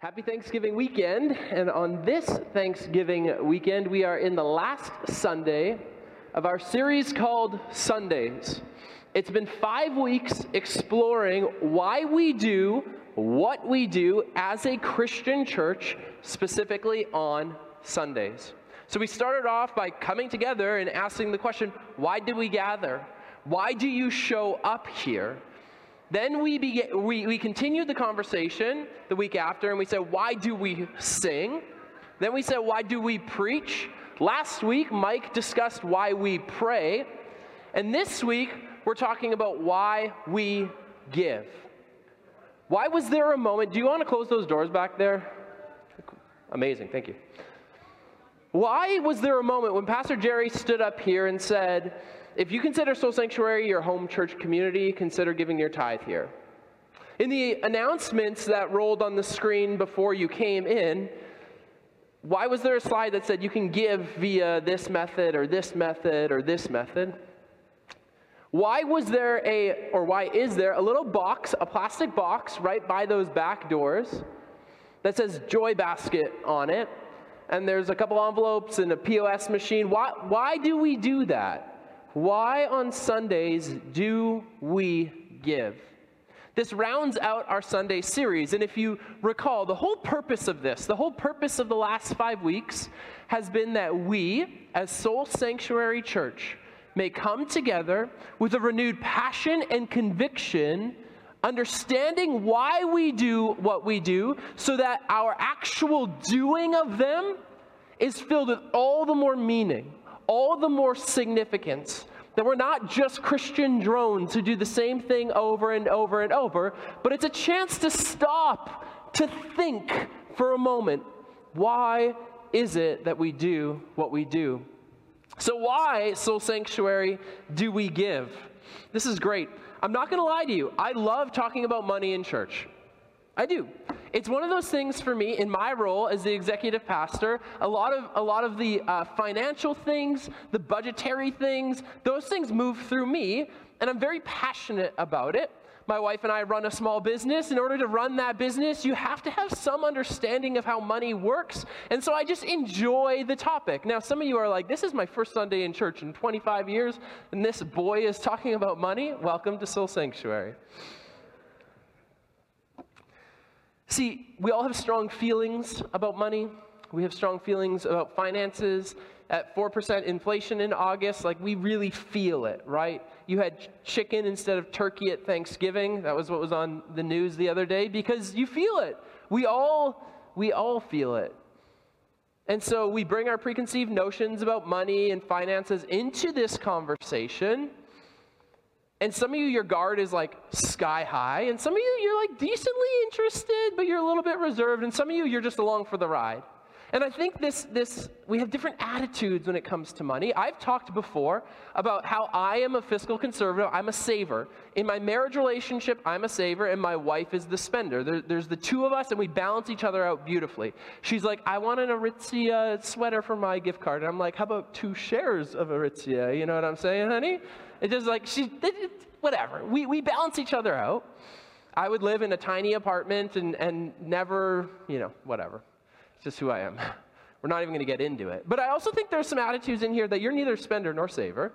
Happy Thanksgiving weekend. And on this Thanksgiving weekend, we are in the last Sunday of our series called Sundays. It's been five weeks exploring why we do what we do as a Christian church, specifically on Sundays. So we started off by coming together and asking the question why did we gather? Why do you show up here? Then we, we, we continued the conversation the week after and we said, Why do we sing? Then we said, Why do we preach? Last week, Mike discussed why we pray. And this week, we're talking about why we give. Why was there a moment? Do you want to close those doors back there? Amazing, thank you. Why was there a moment when Pastor Jerry stood up here and said, if you consider Soul Sanctuary your home church community, consider giving your tithe here. In the announcements that rolled on the screen before you came in, why was there a slide that said you can give via this method or this method or this method? Why was there a, or why is there a little box, a plastic box right by those back doors that says Joy Basket on it? And there's a couple envelopes and a POS machine. Why, why do we do that? Why on Sundays do we give? This rounds out our Sunday series. And if you recall, the whole purpose of this, the whole purpose of the last five weeks, has been that we, as Soul Sanctuary Church, may come together with a renewed passion and conviction, understanding why we do what we do, so that our actual doing of them is filled with all the more meaning all the more significant that we're not just Christian drones who do the same thing over and over and over, but it's a chance to stop, to think for a moment. Why is it that we do what we do? So, why, Soul Sanctuary, do we give? This is great. I'm not going to lie to you. I love talking about money in church. I do. It's one of those things for me in my role as the executive pastor. A lot of a lot of the uh, financial things, the budgetary things, those things move through me, and I'm very passionate about it. My wife and I run a small business. In order to run that business, you have to have some understanding of how money works. And so I just enjoy the topic. Now, some of you are like, this is my first Sunday in church in 25 years, and this boy is talking about money. Welcome to Soul Sanctuary. See, we all have strong feelings about money. We have strong feelings about finances. At 4% inflation in August, like we really feel it, right? You had chicken instead of turkey at Thanksgiving. That was what was on the news the other day because you feel it. We all we all feel it. And so we bring our preconceived notions about money and finances into this conversation and some of you, your guard is like sky high. And some of you, you're like decently interested, but you're a little bit reserved. And some of you, you're just along for the ride. And I think this, this, we have different attitudes when it comes to money. I've talked before about how I am a fiscal conservative, I'm a saver. In my marriage relationship, I'm a saver, and my wife is the spender. There, there's the two of us, and we balance each other out beautifully. She's like, I want an Aritzia sweater for my gift card. And I'm like, how about two shares of Aritzia? You know what I'm saying, honey? It's just like, she, whatever. We, we balance each other out. I would live in a tiny apartment and, and never, you know, whatever. It's just who I am. We're not even going to get into it. But I also think there's some attitudes in here that you're neither spender nor saver.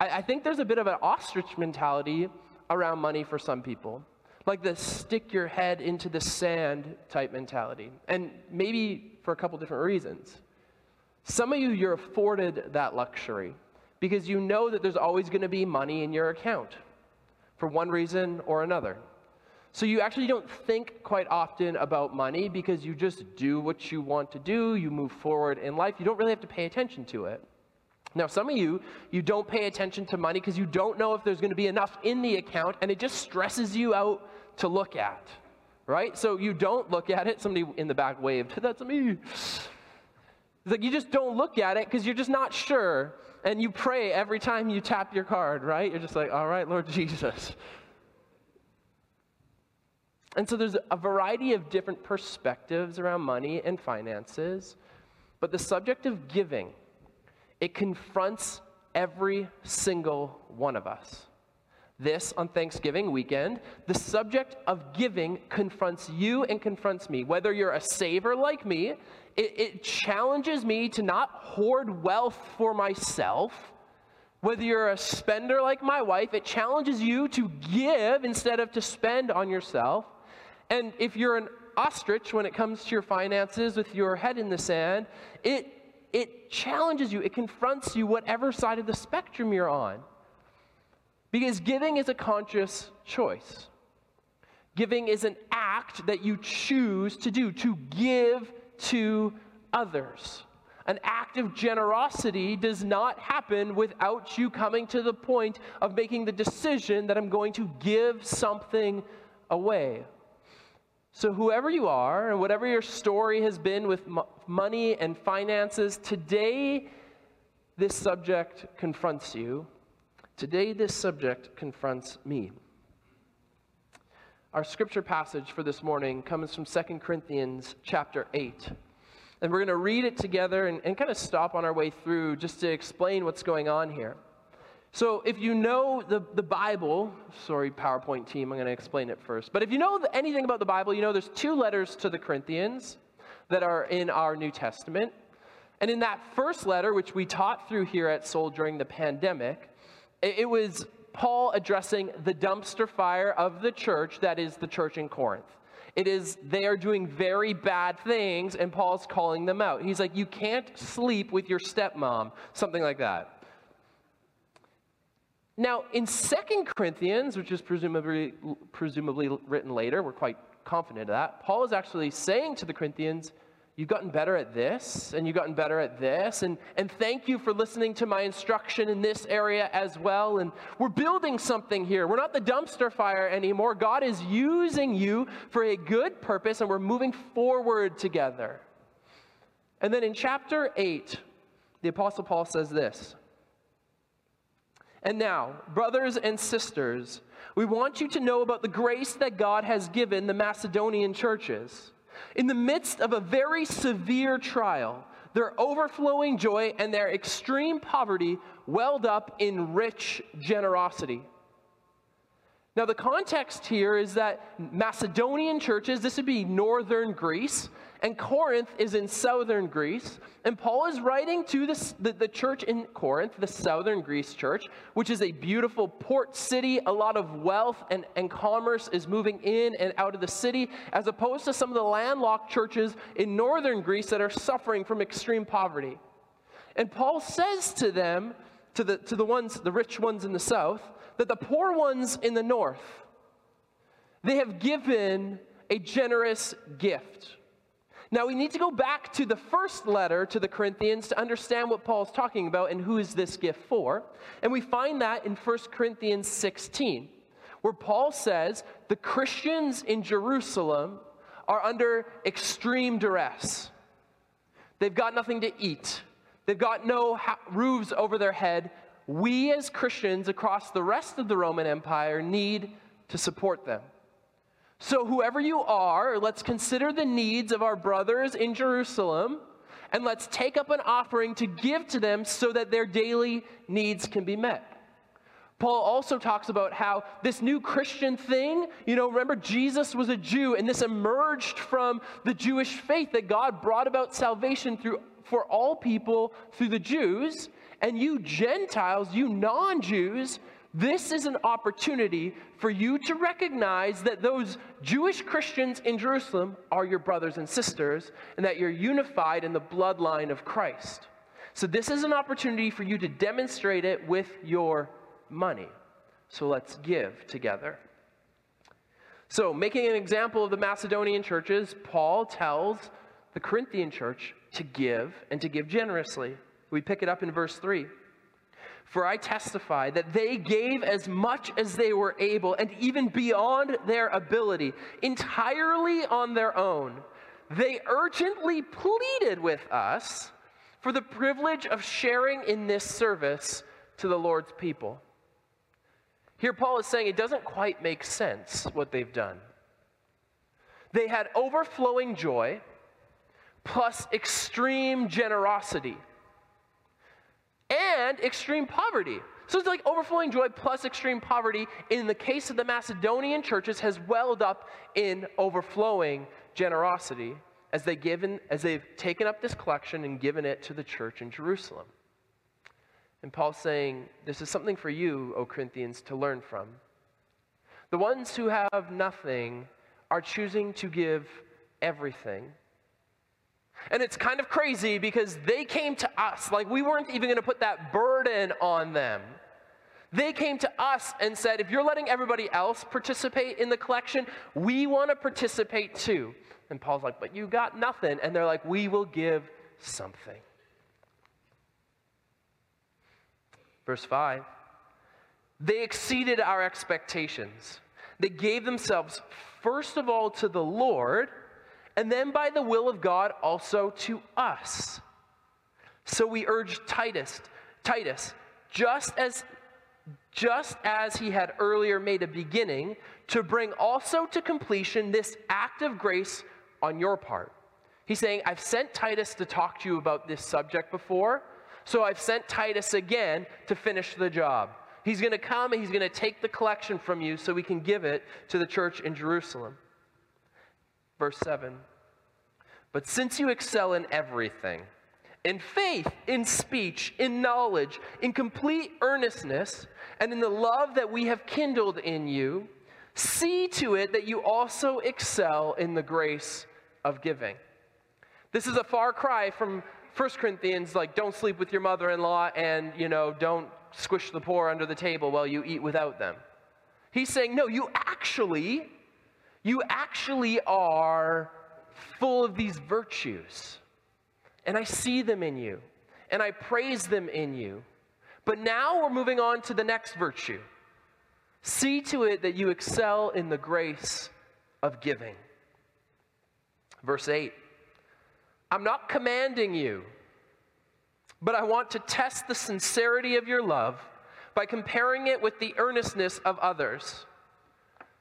I, I think there's a bit of an ostrich mentality around money for some people, like the stick your head into the sand type mentality. And maybe for a couple different reasons. Some of you, you're afforded that luxury because you know that there's always going to be money in your account for one reason or another. So you actually don't think quite often about money because you just do what you want to do, you move forward in life, you don't really have to pay attention to it. Now, some of you, you don't pay attention to money because you don't know if there's going to be enough in the account and it just stresses you out to look at, right? So you don't look at it. Somebody in the back waved, that's me. It's like you just don't look at it because you're just not sure and you pray every time you tap your card, right? You're just like, all right, Lord Jesus. And so there's a variety of different perspectives around money and finances, but the subject of giving, it confronts every single one of us. this on Thanksgiving weekend, the subject of giving confronts you and confronts me. Whether you're a saver like me, it, it, challenges me to not hoard wealth for myself. Whether you're a spender like my wife, it challenges you to give instead of to spend on yourself. And if you're an ostrich when it comes to your finances with your head in the sand, it, it challenges you, it confronts you, whatever side of the spectrum you're on. Because giving is a conscious choice. Giving is an act that you choose to do, to give to others. An act of generosity does not happen without you coming to the point of making the decision that I'm going to give something away. So, whoever you are, and whatever your story has been with money and finances, today this subject confronts you Today, this subject confronts me. Our scripture passage for this morning comes from 2 Corinthians chapter 8. And we're going to read it together and, and kind of stop on our way through just to explain what's going on here. So, if you know the, the Bible, sorry, PowerPoint team, I'm going to explain it first. But if you know anything about the Bible, you know there's two letters to the Corinthians that are in our New Testament. And in that first letter, which we taught through here at Soul during the pandemic, it was Paul addressing the dumpster fire of the church that is the church in Corinth. It is they are doing very bad things, and Paul's calling them out. He's like, You can't sleep with your stepmom, something like that. Now, in Second Corinthians, which is presumably, presumably written later, we're quite confident of that, Paul is actually saying to the Corinthians, You've gotten better at this, and you've gotten better at this, and, and thank you for listening to my instruction in this area as well. And we're building something here. We're not the dumpster fire anymore. God is using you for a good purpose, and we're moving forward together. And then in chapter 8, the Apostle Paul says this And now, brothers and sisters, we want you to know about the grace that God has given the Macedonian churches. In the midst of a very severe trial, their overflowing joy and their extreme poverty welled up in rich generosity. Now, the context here is that Macedonian churches, this would be northern Greece, and Corinth is in southern Greece. And Paul is writing to this, the, the church in Corinth, the southern Greece church, which is a beautiful port city. A lot of wealth and, and commerce is moving in and out of the city, as opposed to some of the landlocked churches in northern Greece that are suffering from extreme poverty. And Paul says to them, to the, to the ones, the rich ones in the south, that the poor ones in the north, they have given a generous gift. Now, we need to go back to the first letter to the Corinthians to understand what Paul's talking about and who is this gift for. And we find that in 1 Corinthians 16, where Paul says the Christians in Jerusalem are under extreme duress. They've got nothing to eat, they've got no ha- roofs over their head, we as Christians across the rest of the Roman Empire need to support them. So, whoever you are, let's consider the needs of our brothers in Jerusalem and let's take up an offering to give to them so that their daily needs can be met. Paul also talks about how this new Christian thing, you know, remember Jesus was a Jew and this emerged from the Jewish faith that God brought about salvation through for all people through the Jews. And you Gentiles, you non Jews, this is an opportunity for you to recognize that those Jewish Christians in Jerusalem are your brothers and sisters, and that you're unified in the bloodline of Christ. So, this is an opportunity for you to demonstrate it with your money. So, let's give together. So, making an example of the Macedonian churches, Paul tells the Corinthian church to give and to give generously. We pick it up in verse 3. For I testify that they gave as much as they were able, and even beyond their ability, entirely on their own. They urgently pleaded with us for the privilege of sharing in this service to the Lord's people. Here, Paul is saying it doesn't quite make sense what they've done. They had overflowing joy plus extreme generosity and extreme poverty. So it's like overflowing joy plus extreme poverty, in the case of the Macedonian churches, has welled up in overflowing generosity as, they given, as they've taken up this collection and given it to the church in Jerusalem. And Paul's saying, This is something for you, O Corinthians, to learn from. The ones who have nothing are choosing to give everything. And it's kind of crazy because they came to us, like we weren't even going to put that burden on them. They came to us and said, if you're letting everybody else participate in the collection, we want to participate too. And Paul's like, but you got nothing. And they're like, we will give something. Verse 5 They exceeded our expectations. They gave themselves, first of all, to the Lord, and then by the will of God, also to us. So we urge Titus, Titus, just as just as he had earlier made a beginning, to bring also to completion this act of grace on your part. He's saying, I've sent Titus to talk to you about this subject before, so I've sent Titus again to finish the job. He's going to come and he's going to take the collection from you so we can give it to the church in Jerusalem. Verse 7 But since you excel in everything, in faith, in speech, in knowledge, in complete earnestness, and in the love that we have kindled in you, see to it that you also excel in the grace of giving. This is a far cry from 1 Corinthians, like, don't sleep with your mother in law and, you know, don't squish the poor under the table while you eat without them. He's saying, no, you actually, you actually are full of these virtues. And I see them in you, and I praise them in you. But now we're moving on to the next virtue. See to it that you excel in the grace of giving. Verse 8 I'm not commanding you, but I want to test the sincerity of your love by comparing it with the earnestness of others.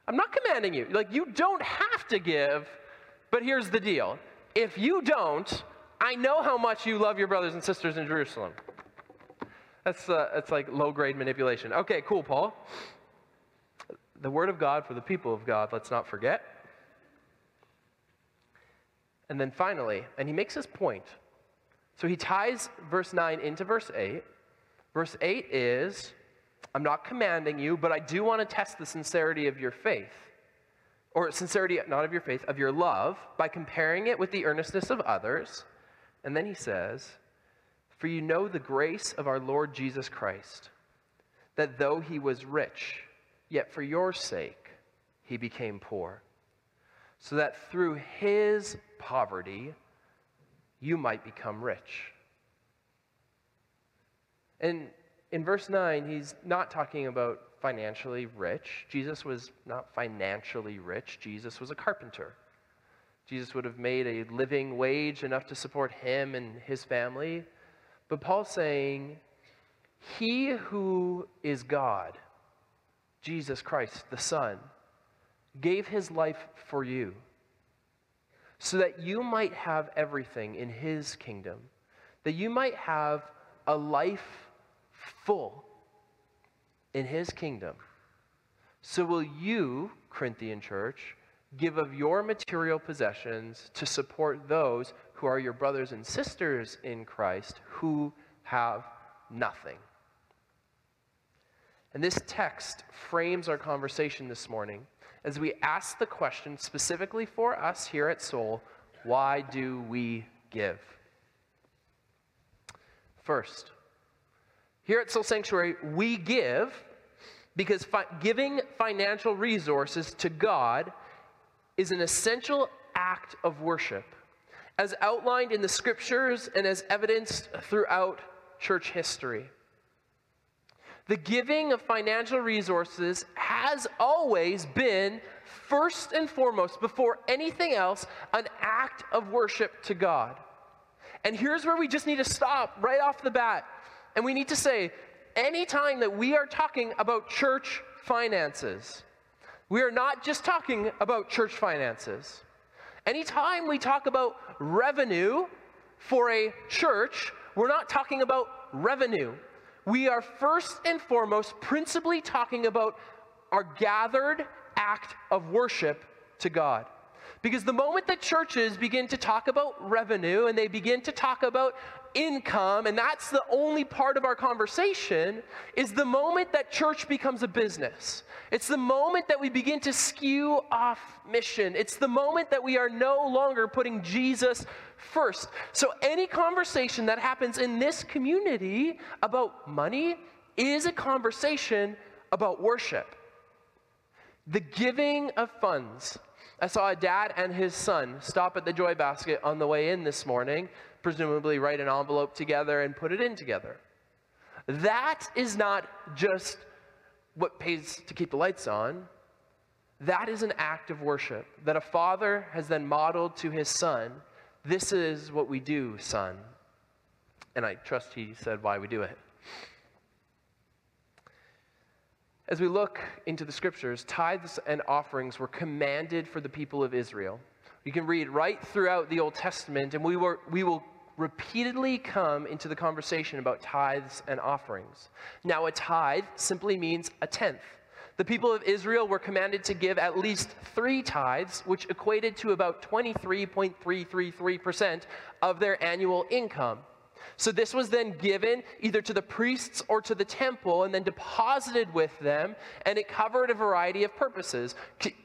I'm not commanding you. Like, you don't have to give, but here's the deal. If you don't, I know how much you love your brothers and sisters in Jerusalem. That's, uh, that's like low grade manipulation. Okay, cool, Paul. The word of God for the people of God, let's not forget. And then finally, and he makes his point. So he ties verse 9 into verse 8. Verse 8 is I'm not commanding you, but I do want to test the sincerity of your faith. Or sincerity, not of your faith, of your love, by comparing it with the earnestness of others. And then he says, For you know the grace of our Lord Jesus Christ, that though he was rich, yet for your sake he became poor so that through his poverty you might become rich. And in verse 9, he's not talking about financially rich. Jesus was not financially rich, Jesus was a carpenter. Jesus would have made a living wage enough to support him and his family. But Paul's saying, He who is God, Jesus Christ, the Son, gave his life for you so that you might have everything in his kingdom, that you might have a life full in his kingdom. So, will you, Corinthian church, give of your material possessions to support those who are your brothers and sisters in Christ who have nothing? And this text frames our conversation this morning as we ask the question specifically for us here at Soul why do we give? First, here at Soul Sanctuary, we give because fi- giving financial resources to God is an essential act of worship, as outlined in the scriptures and as evidenced throughout church history. The giving of financial resources has always been, first and foremost, before anything else, an act of worship to God. And here's where we just need to stop right off the bat. And we need to say, anytime that we are talking about church finances, we are not just talking about church finances. Anytime we talk about revenue for a church, we're not talking about revenue. we are first and foremost principally talking about our gathered act of worship to God. Because the moment that churches begin to talk about revenue and they begin to talk about income, and that's the only part of our conversation, is the moment that church becomes a business. It's the moment that we begin to skew off mission. It's the moment that we are no longer putting Jesus first. So, any conversation that happens in this community about money is a conversation about worship. The giving of funds. I saw a dad and his son stop at the Joy Basket on the way in this morning, presumably write an envelope together and put it in together. That is not just what pays to keep the lights on. That is an act of worship that a father has then modeled to his son. This is what we do, son. And I trust he said why we do it. As we look into the scriptures, tithes and offerings were commanded for the people of Israel. You can read right throughout the Old Testament, and we, were, we will repeatedly come into the conversation about tithes and offerings. Now, a tithe simply means a tenth. The people of Israel were commanded to give at least three tithes, which equated to about 23.333% of their annual income. So this was then given either to the priests or to the temple and then deposited with them, and it covered a variety of purposes.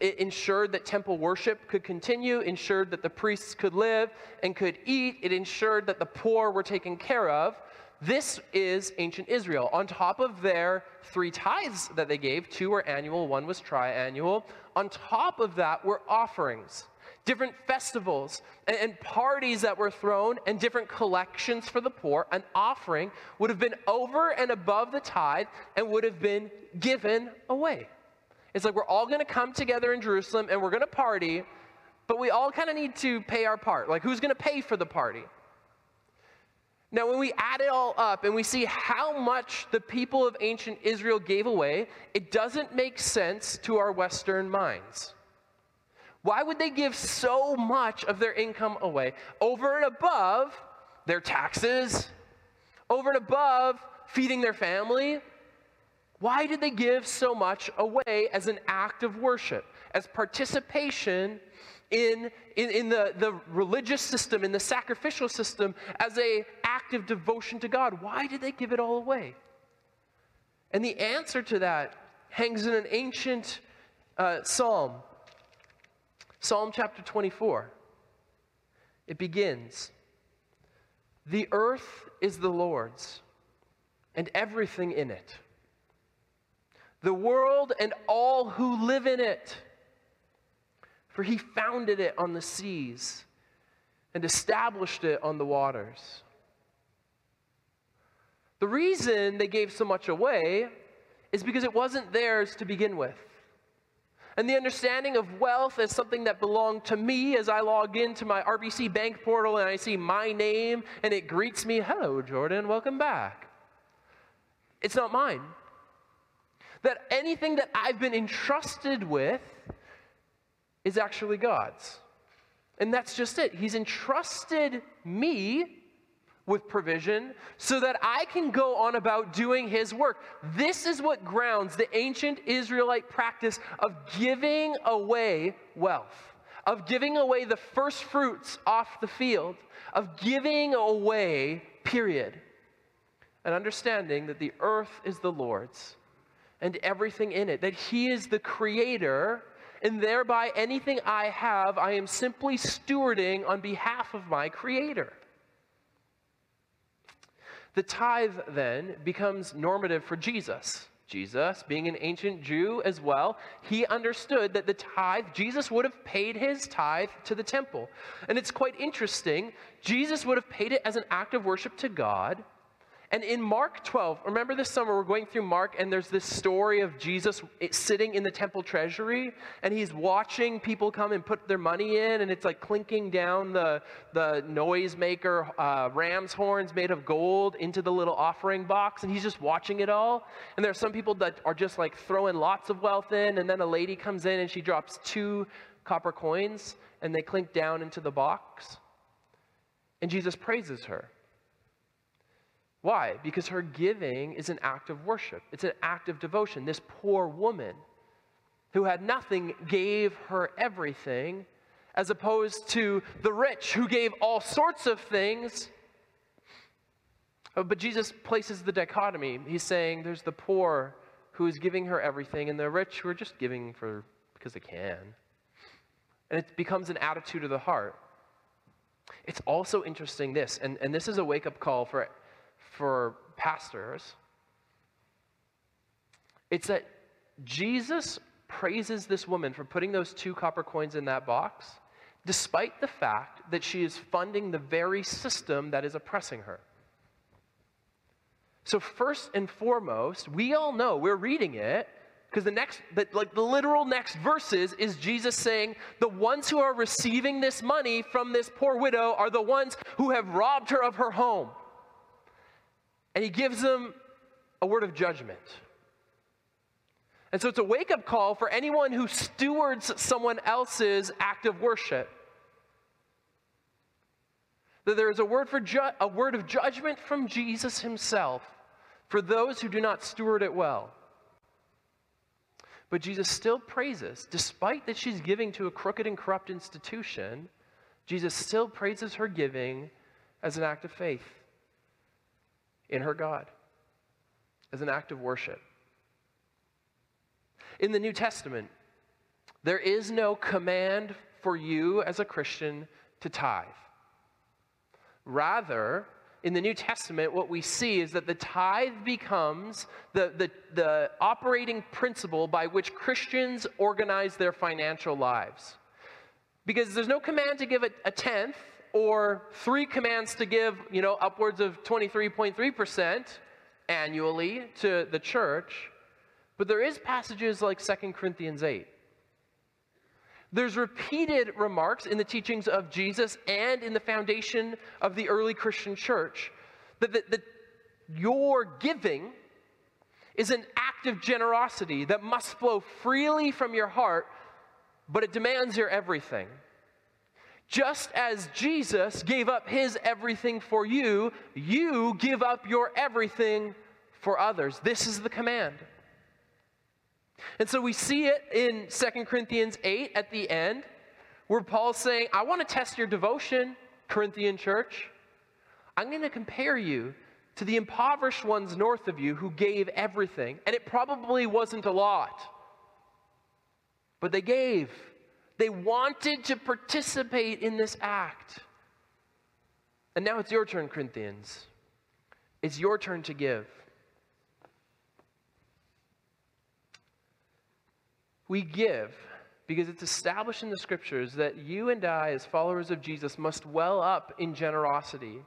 It ensured that temple worship could continue, ensured that the priests could live and could eat, it ensured that the poor were taken care of. This is ancient Israel. On top of their three tithes that they gave, two were annual, one was triannual. On top of that were offerings different festivals and, and, parties that were thrown, and different collections for the poor, an offering would have been over and above the tithe and would have been given away. It's like we're all going to come together in Jerusalem and we're going to party, but we all kind of need to pay our part. Like, who's going to pay for the party? Now, when we add it all up and we see how much the people of ancient Israel gave away, it doesn't make sense to our Western minds. Why would they give so much of their income away? Over and above their taxes, over and above feeding their family. Why did they give so much away as an act of worship, as participation in, in, in the, the religious system, in the sacrificial system, as a act of devotion to God? Why did they give it all away? And the answer to that hangs in an ancient uh, psalm Psalm chapter 24. It begins The earth is the Lord's, and everything in it, the world and all who live in it. For he founded it on the seas and established it on the waters. The reason they gave so much away is because it wasn't theirs to begin with. And the understanding of wealth as something that belonged to me as I log into my RBC bank portal and I see my name and it greets me, hello, Jordan, welcome back. It's not mine. That anything that I've been entrusted with is actually God's. And that's just it. He's entrusted me with provision so that I can go on about doing his work. This is what grounds the ancient Israelite practice of giving away wealth, of giving away the first fruits off the field, of giving away, period. And understanding that the earth is the Lord's and everything in it, that he is the creator. And thereby, anything I have, I am simply stewarding on behalf of my Creator. The tithe then becomes normative for Jesus. Jesus, being an ancient Jew as well, he understood that the tithe, Jesus would have paid his tithe to the temple. And it's quite interesting. Jesus would have paid it as an act of worship to God, and in Mark 12, remember this summer we're going through Mark, and there's this story of Jesus sitting in the temple treasury, and he's watching people come and put their money in, and it's like clinking down the, the noisemaker uh, ram's horns made of gold into the little offering box, and he's just watching it all. And there are some people that are just like throwing lots of wealth in, and then a lady comes in and she drops two copper coins, and they clink down into the box. And Jesus praises her. Why? Because her giving is an act of worship, it's an act of devotion. This poor woman who had nothing gave her everything, as opposed to the rich who gave all sorts of things. Oh, but Jesus places the dichotomy. He's saying there's the poor who is giving her everything, and the rich who are just giving for because they can. And it becomes an attitude of the heart. It's also interesting this, and, and this is a wake up call for, for pastors. It's that Jesus praises this woman for putting those two copper coins in that box, despite the fact that she is funding the very system that is oppressing her. So, first and foremost, we all know, we're reading it, because the next, the, like the literal next verses is Jesus saying, the ones who are receiving this money from this poor widow are the ones who have robbed her of her home. And he gives them a word of judgment. And so it's a wake up call for anyone who stewards someone else's act of worship. That there is a word, for ju- a word of judgment from Jesus himself for those who do not steward it well. But Jesus still praises, despite that she's giving to a crooked and corrupt institution, Jesus still praises her giving as an act of faith in her God, as an act of worship. In the New Testament, there is no command for you as a Christian to tithe. Rather, in the New Testament, what we see is that the tithe becomes the, the, the operating principle by which Christians organize their financial lives. Because there's no command to give a, a tenth or three commands to give, you know, upwards of 23.3% annually to the church. But there is passages like 2 Corinthians 8 there's repeated remarks in the teachings of Jesus and in the foundation of the early Christian church that, that, that your giving is an act of generosity that must flow freely from your heart, but it demands your everything. Just as Jesus gave up his everything for you, you give up your everything for others. This is the command. And so we see it in 2 Corinthians 8 at the end, where Paul's saying, I want to test your devotion, Corinthian church. I'm going to compare you to the impoverished ones north of you who gave everything. And it probably wasn't a lot, but they gave. They wanted to participate in this act. And now it's your turn, Corinthians. It's your turn to give. We give because it's established in the scriptures that you and I, as followers of Jesus, must well up in generosity.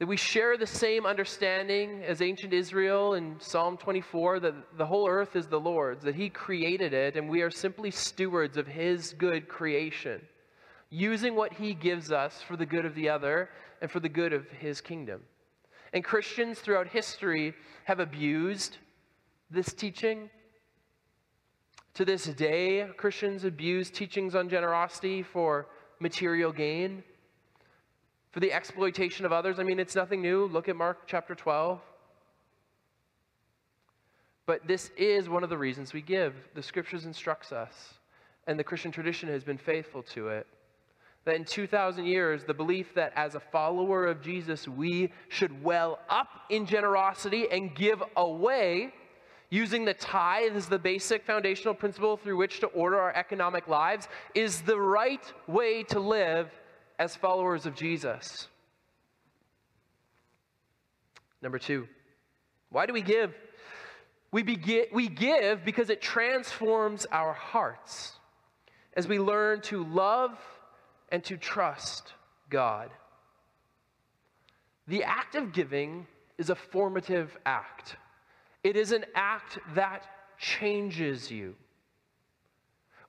That we share the same understanding as ancient Israel in Psalm 24 that the whole earth is the Lord's, that He created it, and we are simply stewards of His good creation, using what He gives us for the good of the other and for the good of His kingdom. And Christians throughout history have abused this teaching to this day, Christians abuse teachings on generosity for material gain, for the exploitation of others. I mean, it's nothing new. Look at Mark chapter 12. But this is one of the reasons we give. The scriptures instructs us, and the Christian tradition has been faithful to it. That in 2,000 years, the belief that as a follower of Jesus, we should well up in generosity and give away using the tithe as the basic foundational principle through which to order our economic lives is the right way to live as followers of Jesus. Number two, why do we give? We, begin, we give because it transforms our hearts as we learn to love and to trust God. The act of giving is a formative act. It is an act that changes you.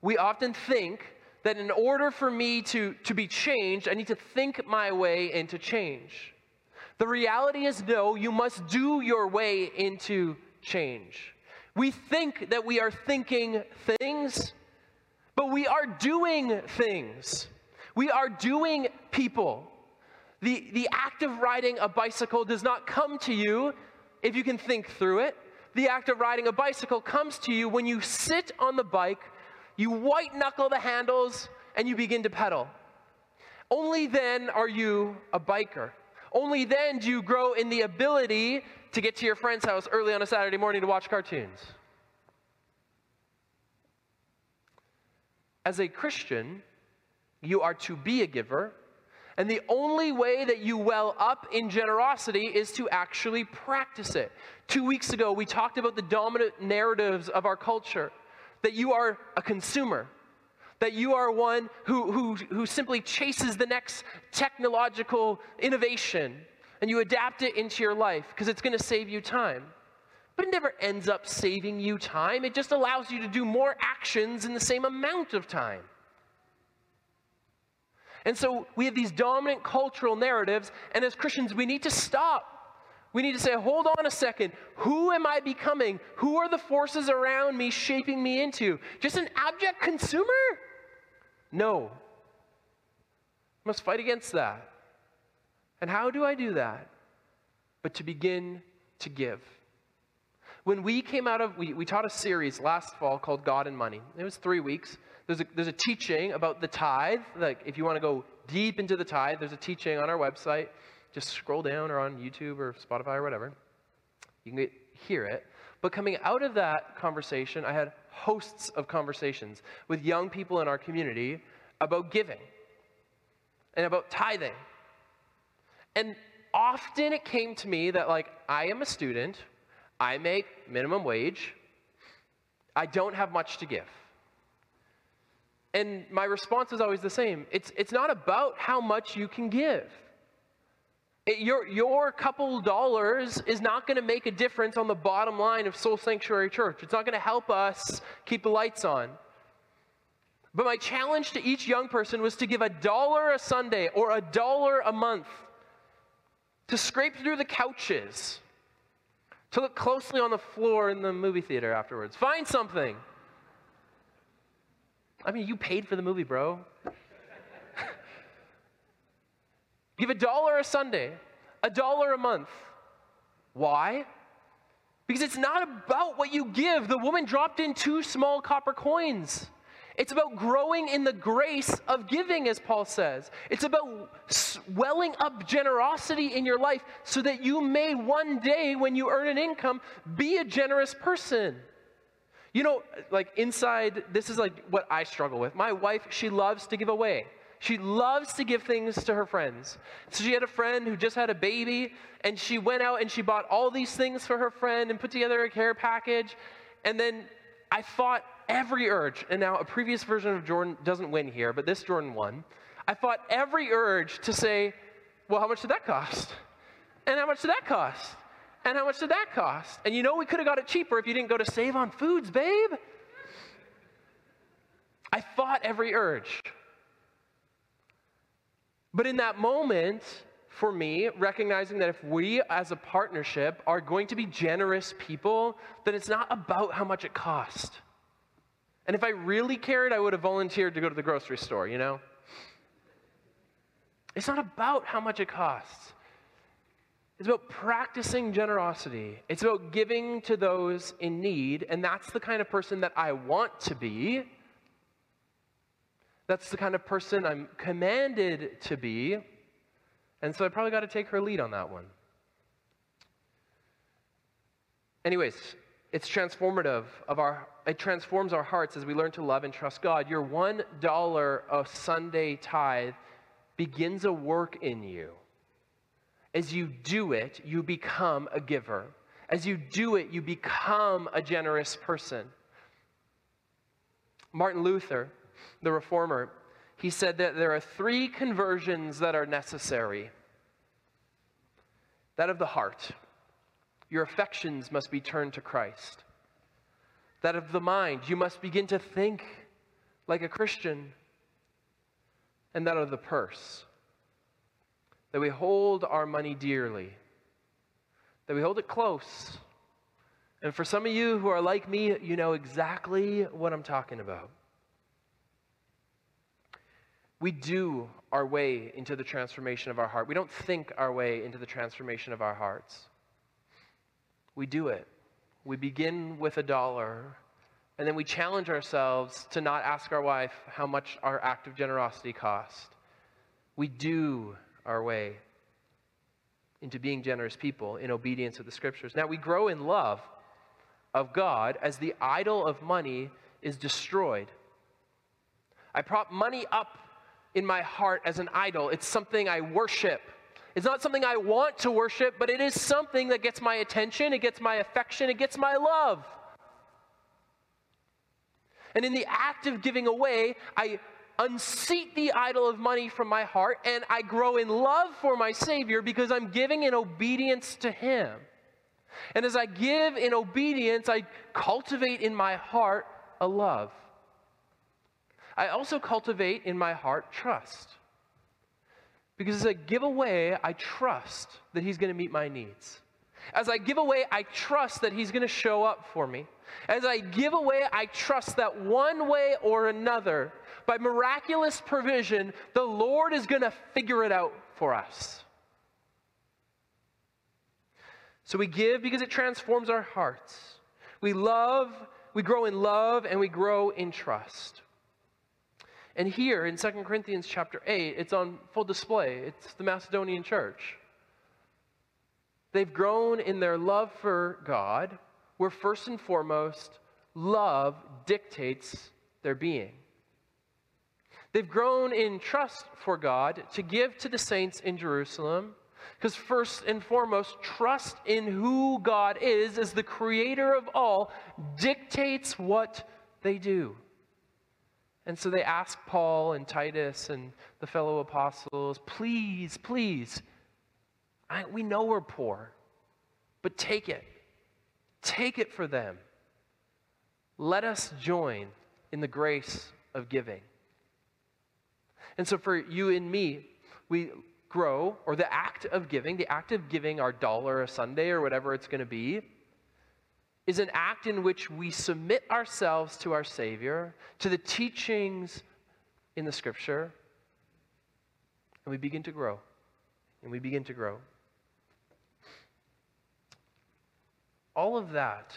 We often think that in order for me to, to be changed, I need to think my way into change. The reality is no, you must do your way into change. We think that we are thinking things, but we are doing things. We are doing people. The, the act of riding a bicycle does not come to you if you can think through it. The act of riding a bicycle comes to you when you sit on the bike, you white knuckle the handles, and you begin to pedal. Only then are you a biker. Only then do you grow in the ability to get to your friend's house early on a Saturday morning to watch cartoons. As a Christian, you are to be a giver, and the only way that you well up in generosity is to actually practice it. Two weeks ago, we talked about the dominant narratives of our culture that you are a consumer, that you are one who, who, who simply chases the next technological innovation and you adapt it into your life because it's going to save you time. But it never ends up saving you time, it just allows you to do more actions in the same amount of time. And so we have these dominant cultural narratives, and as Christians, we need to stop. We need to say, hold on a second. Who am I becoming? Who are the forces around me shaping me into? Just an abject consumer? No. I must fight against that. And how do I do that? But to begin to give. When we came out of, we, we taught a series last fall called God and Money. It was three weeks. There's a, there's a teaching about the tithe. Like, if you want to go deep into the tithe, there's a teaching on our website. Just scroll down or on YouTube or Spotify or whatever. You can get, hear it. But coming out of that conversation, I had hosts of conversations with young people in our community about giving and about tithing. And often it came to me that, like, I am a student, I make minimum wage, I don't have much to give. And my response is always the same it's, it's not about how much you can give. Your, your couple dollars is not going to make a difference on the bottom line of Soul Sanctuary Church. It's not going to help us keep the lights on. But my challenge to each young person was to give a dollar a Sunday or a dollar a month to scrape through the couches, to look closely on the floor in the movie theater afterwards. Find something. I mean, you paid for the movie, bro. Give a dollar a Sunday, a dollar a month. Why? Because it's not about what you give. The woman dropped in two small copper coins. It's about growing in the grace of giving, as Paul says. It's about swelling up generosity in your life so that you may one day, when you earn an income, be a generous person. You know, like inside, this is like what I struggle with. My wife, she loves to give away. She loves to give things to her friends. So she had a friend who just had a baby, and she went out and she bought all these things for her friend and put together a care package. And then I fought every urge, and now a previous version of Jordan doesn't win here, but this Jordan won. I fought every urge to say, well, how much did that cost? And how much did that cost? And how much did that cost? And you know we could have got it cheaper if you didn't go to Save on Foods, babe. I fought every urge. But in that moment, for me, recognizing that if we as a partnership are going to be generous people, then it's not about how much it costs. And if I really cared, I would have volunteered to go to the grocery store, you know? It's not about how much it costs. It's about practicing generosity. It's about giving to those in need, and that's the kind of person that I want to be. That's the kind of person I'm commanded to be. And so I probably got to take her lead on that one. Anyways, it's transformative of our it transforms our hearts as we learn to love and trust God. Your one dollar of Sunday tithe begins a work in you. As you do it, you become a giver. As you do it, you become a generous person. Martin Luther the reformer, he said that there are three conversions that are necessary that of the heart, your affections must be turned to Christ. That of the mind, you must begin to think like a Christian. And that of the purse, that we hold our money dearly, that we hold it close. And for some of you who are like me, you know exactly what I'm talking about. We do our way into the transformation of our heart. We don't think our way into the transformation of our hearts. We do it. We begin with a dollar, and then we challenge ourselves to not ask our wife how much our act of generosity cost. We do our way into being generous people in obedience to the scriptures. Now, we grow in love of God as the idol of money is destroyed. I prop money up in my heart as an idol. It's something I worship. It's not something I want to worship, but it is something that gets my attention, it gets my affection, it gets my love. And in the act of giving away, I unseat the idol of money from my heart and I grow in love for my Savior because I'm giving in obedience to Him. And as I give in obedience, I cultivate in my heart a love. I also cultivate in my heart trust. Because as I give away, I trust that He's going to meet my needs. As I give away, I trust that He's going to show up for me. As I give away, I trust that one way or another, by miraculous provision, the Lord is going to figure it out for us. So we give because it transforms our hearts. We love, we grow in love, and we grow in trust. And here in 2 Corinthians chapter 8, it's on full display. It's the Macedonian church. They've grown in their love for God, where first and foremost, love dictates their being. They've grown in trust for God to give to the saints in Jerusalem, because first and foremost, trust in who God is as the creator of all dictates what they do. And so they ask Paul and Titus and the fellow apostles, please, please, I, we know we're poor, but take it. Take it for them. Let us join in the grace of giving. And so for you and me, we grow, or the act of giving, the act of giving our dollar a Sunday or whatever it's going to be, is an act in which we submit ourselves to our Savior, to the teachings in the Scripture, and we begin to grow. And we begin to grow. All of that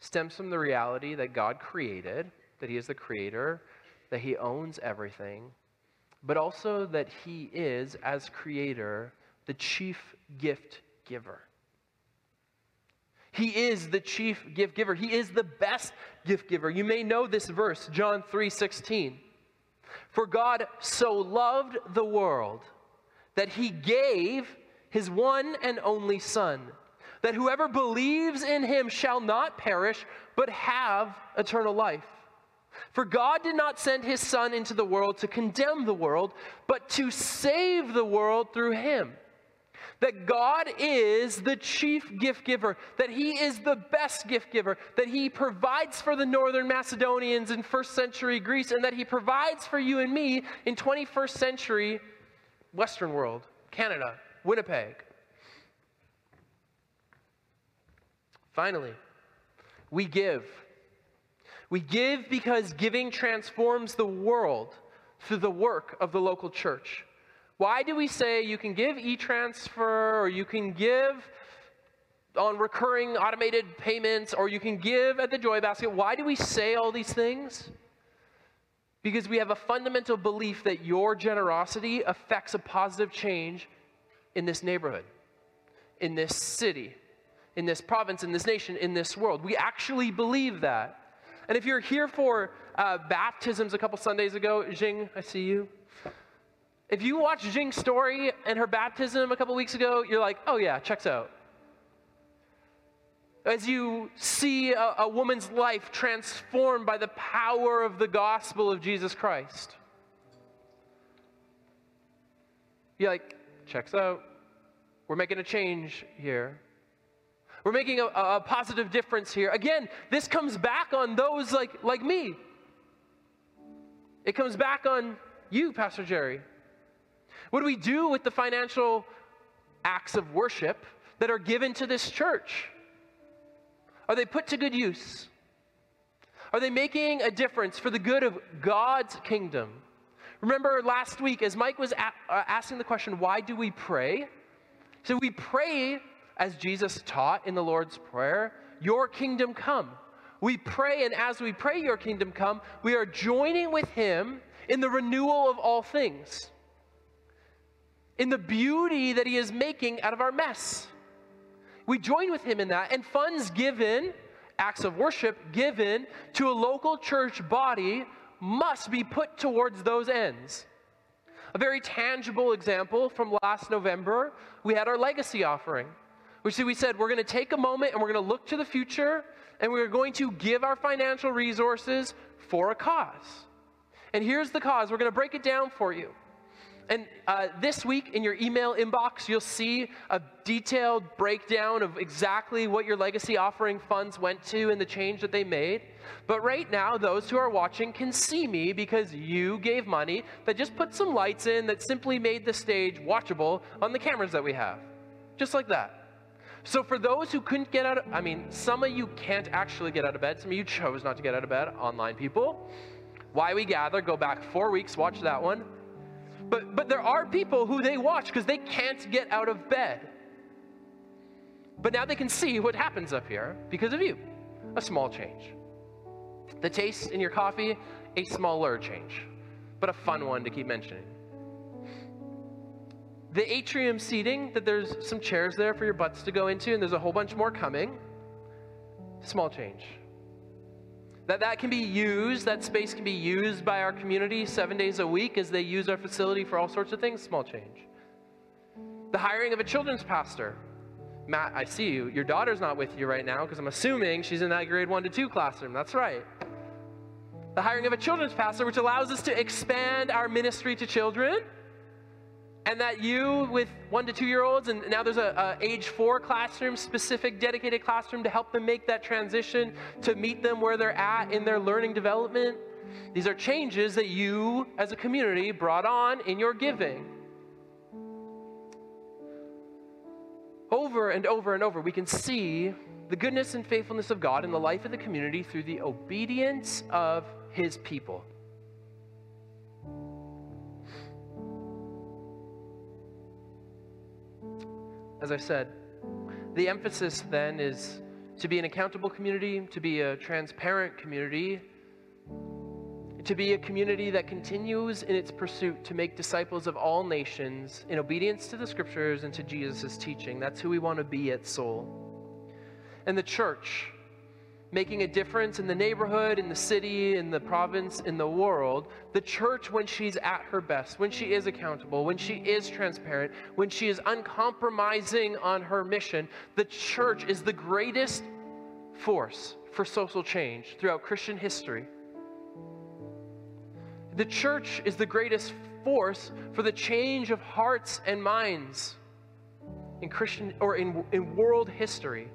stems from the reality that God created, that He is the creator, that He owns everything, but also that He is, as creator, the chief gift giver. He is the chief gift giver. He is the best gift giver. You may know this verse, John 3 16. For God so loved the world that he gave his one and only Son, that whoever believes in him shall not perish, but have eternal life. For God did not send his Son into the world to condemn the world, but to save the world through him that God is the chief gift giver, that He is the best gift giver, that He provides for the northern Macedonians in first century Greece, and that He provides for you and me in 21st century Western world, Canada, Winnipeg. Finally, we give. We give because giving transforms the world through the work of the local church. Why do we say you can give e transfer or you can give on recurring automated payments or you can give at the Joy Basket? Why do we say all these things? Because we have a fundamental belief that your generosity affects a positive change in this neighborhood, in this city, in this province, in this nation, in this world. We actually believe that. And if you're here for uh, baptisms a couple Sundays ago, Jing, I see you. If you watch Jing's story and her baptism a couple weeks ago, you're like, oh yeah, checks out. As you see a, a woman's life transformed by the power of the gospel of Jesus Christ, you're like, checks out. We're making a change here. We're making a, a, positive difference here. Again, this comes back on those like, like me. It comes back on you, Pastor Jerry. What do we do with the financial acts of worship that are given to this church? Are they put to good use? Are they making a difference for the good of God's kingdom, Remember last week, as Mike was uh, asking the question, why do we pray? So we pray as Jesus taught in the Lord's Prayer, Your kingdom come. We pray, and as we pray, Your kingdom come, we are joining with Him in the renewal of all things, in the beauty that He is making out of our mess. We join with Him in that, and funds given, acts of worship given to a local church body must be put towards those ends. A very tangible example from last November, we had our legacy offering, which we said we're going to take a moment and we're going to look to the future and we're going to give our financial resources for a cause. And here's the cause. We're going to break it down for you. And uh, this week in your email inbox, you'll see a detailed breakdown of exactly what your legacy offering funds went to and the change that they made. But right now, those who are watching can see me because you gave money that just put some lights in that simply made the stage watchable on the cameras that we have. Just like that. So for those who couldn't get out of, I mean, some of you can't actually get out of bed. Some of you chose not to get out of bed, online people. Why We Gather, go back four weeks, watch that one. But, but there are people who they watch because they can't get out of bed. But now they can see what happens up here because of you. A small change. The taste in your coffee, a smaller change, but a fun one to keep mentioning. The atrium seating, that there's some chairs there for your butts to go into, and there's a whole bunch more coming. Small change. That that can be used, that space can be used by our community seven days a week as they use our facility for all sorts of things, small change. The hiring of a children's pastor. Matt, I see you. Your daughter's not with you right now because I'm assuming she's in that grade one to two classroom. That's right. The hiring of a children's pastor, which allows us to expand our ministry to children and that you with one to two year olds and now there's a, a, age four classroom specific dedicated classroom to help them make that transition to meet them where they're at in their learning development. These are changes that you as a community brought on in your giving. Over and over and over we can see the goodness and faithfulness of god in the life of the community through the obedience of his people as I said. The emphasis then is to be an accountable community, to be a transparent community, to be a community that continues in its pursuit to make disciples of all nations in obedience to the scriptures and to Jesus' teaching. That's who we want to be at Soul. And the church, making a difference in the neighborhood, in the city, in the province, in the world, the church, when she's at her best, when she is accountable, when she is transparent, when she is uncompromising on her mission, the church is the greatest force for social change throughout Christian history. The church is the greatest force for the change of hearts and minds in Christian or in, in world history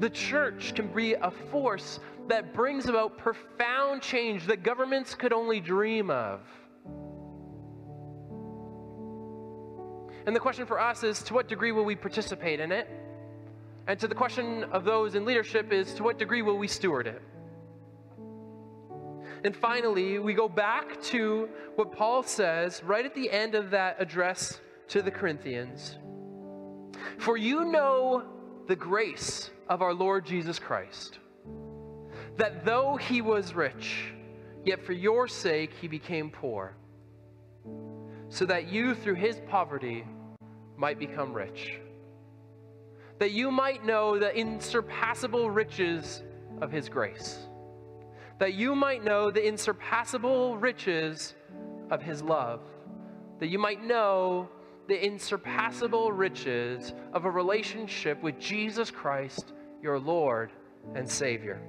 the church can be a force that brings about profound change that governments could only dream of. And the question for us is to what degree will we participate in it? And to the question of those in leadership is to what degree will we steward it? And finally, we go back to what Paul says right at the end of that address to the Corinthians. For you know the grace of our Lord Jesus Christ, that though he was rich, yet for your sake he became poor, so that you through his poverty might become rich. That you might know the insurpassable riches of his grace. That you might know the insurpassable riches of his love. That you might know the insurpassable riches of a relationship with Jesus Christ your Lord and Savior.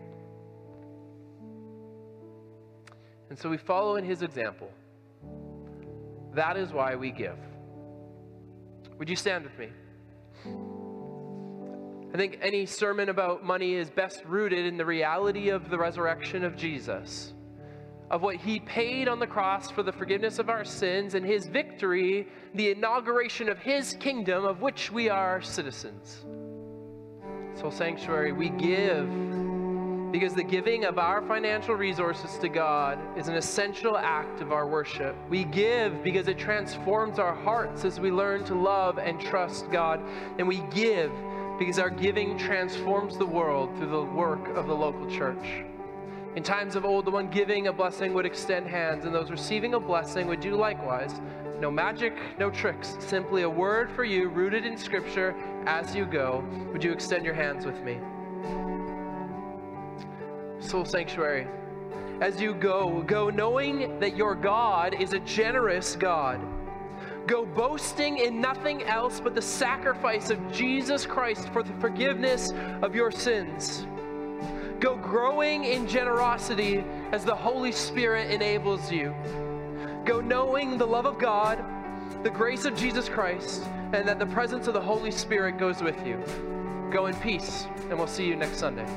And so we follow in his example. That is why we give. Would you stand with me? I think any sermon about money is best rooted in the reality of the resurrection of Jesus, of what he paid on the cross for the forgiveness of our sins and his victory, the inauguration of his kingdom of which we are citizens. Soul Sanctuary, we give Because the giving of our financial resources to God is an essential act of our worship. We give because it transforms our hearts as we learn to love and trust God. And we give because our giving transforms the world through the work of the local church. In times of old, the one giving a blessing would extend hands, and those receiving a blessing would do likewise. No magic, no tricks, simply a word for you rooted in Scripture as you go. Would you extend your hands with me? Soul Sanctuary, as you go, go knowing that your God is a generous God. Go boasting in nothing else but the sacrifice of Jesus Christ for the forgiveness of your sins. Go growing in generosity as the Holy Spirit enables you. Go knowing the love of God, the grace of Jesus Christ, and that the presence of the Holy Spirit goes with you. Go in peace, and we'll see you next Sunday.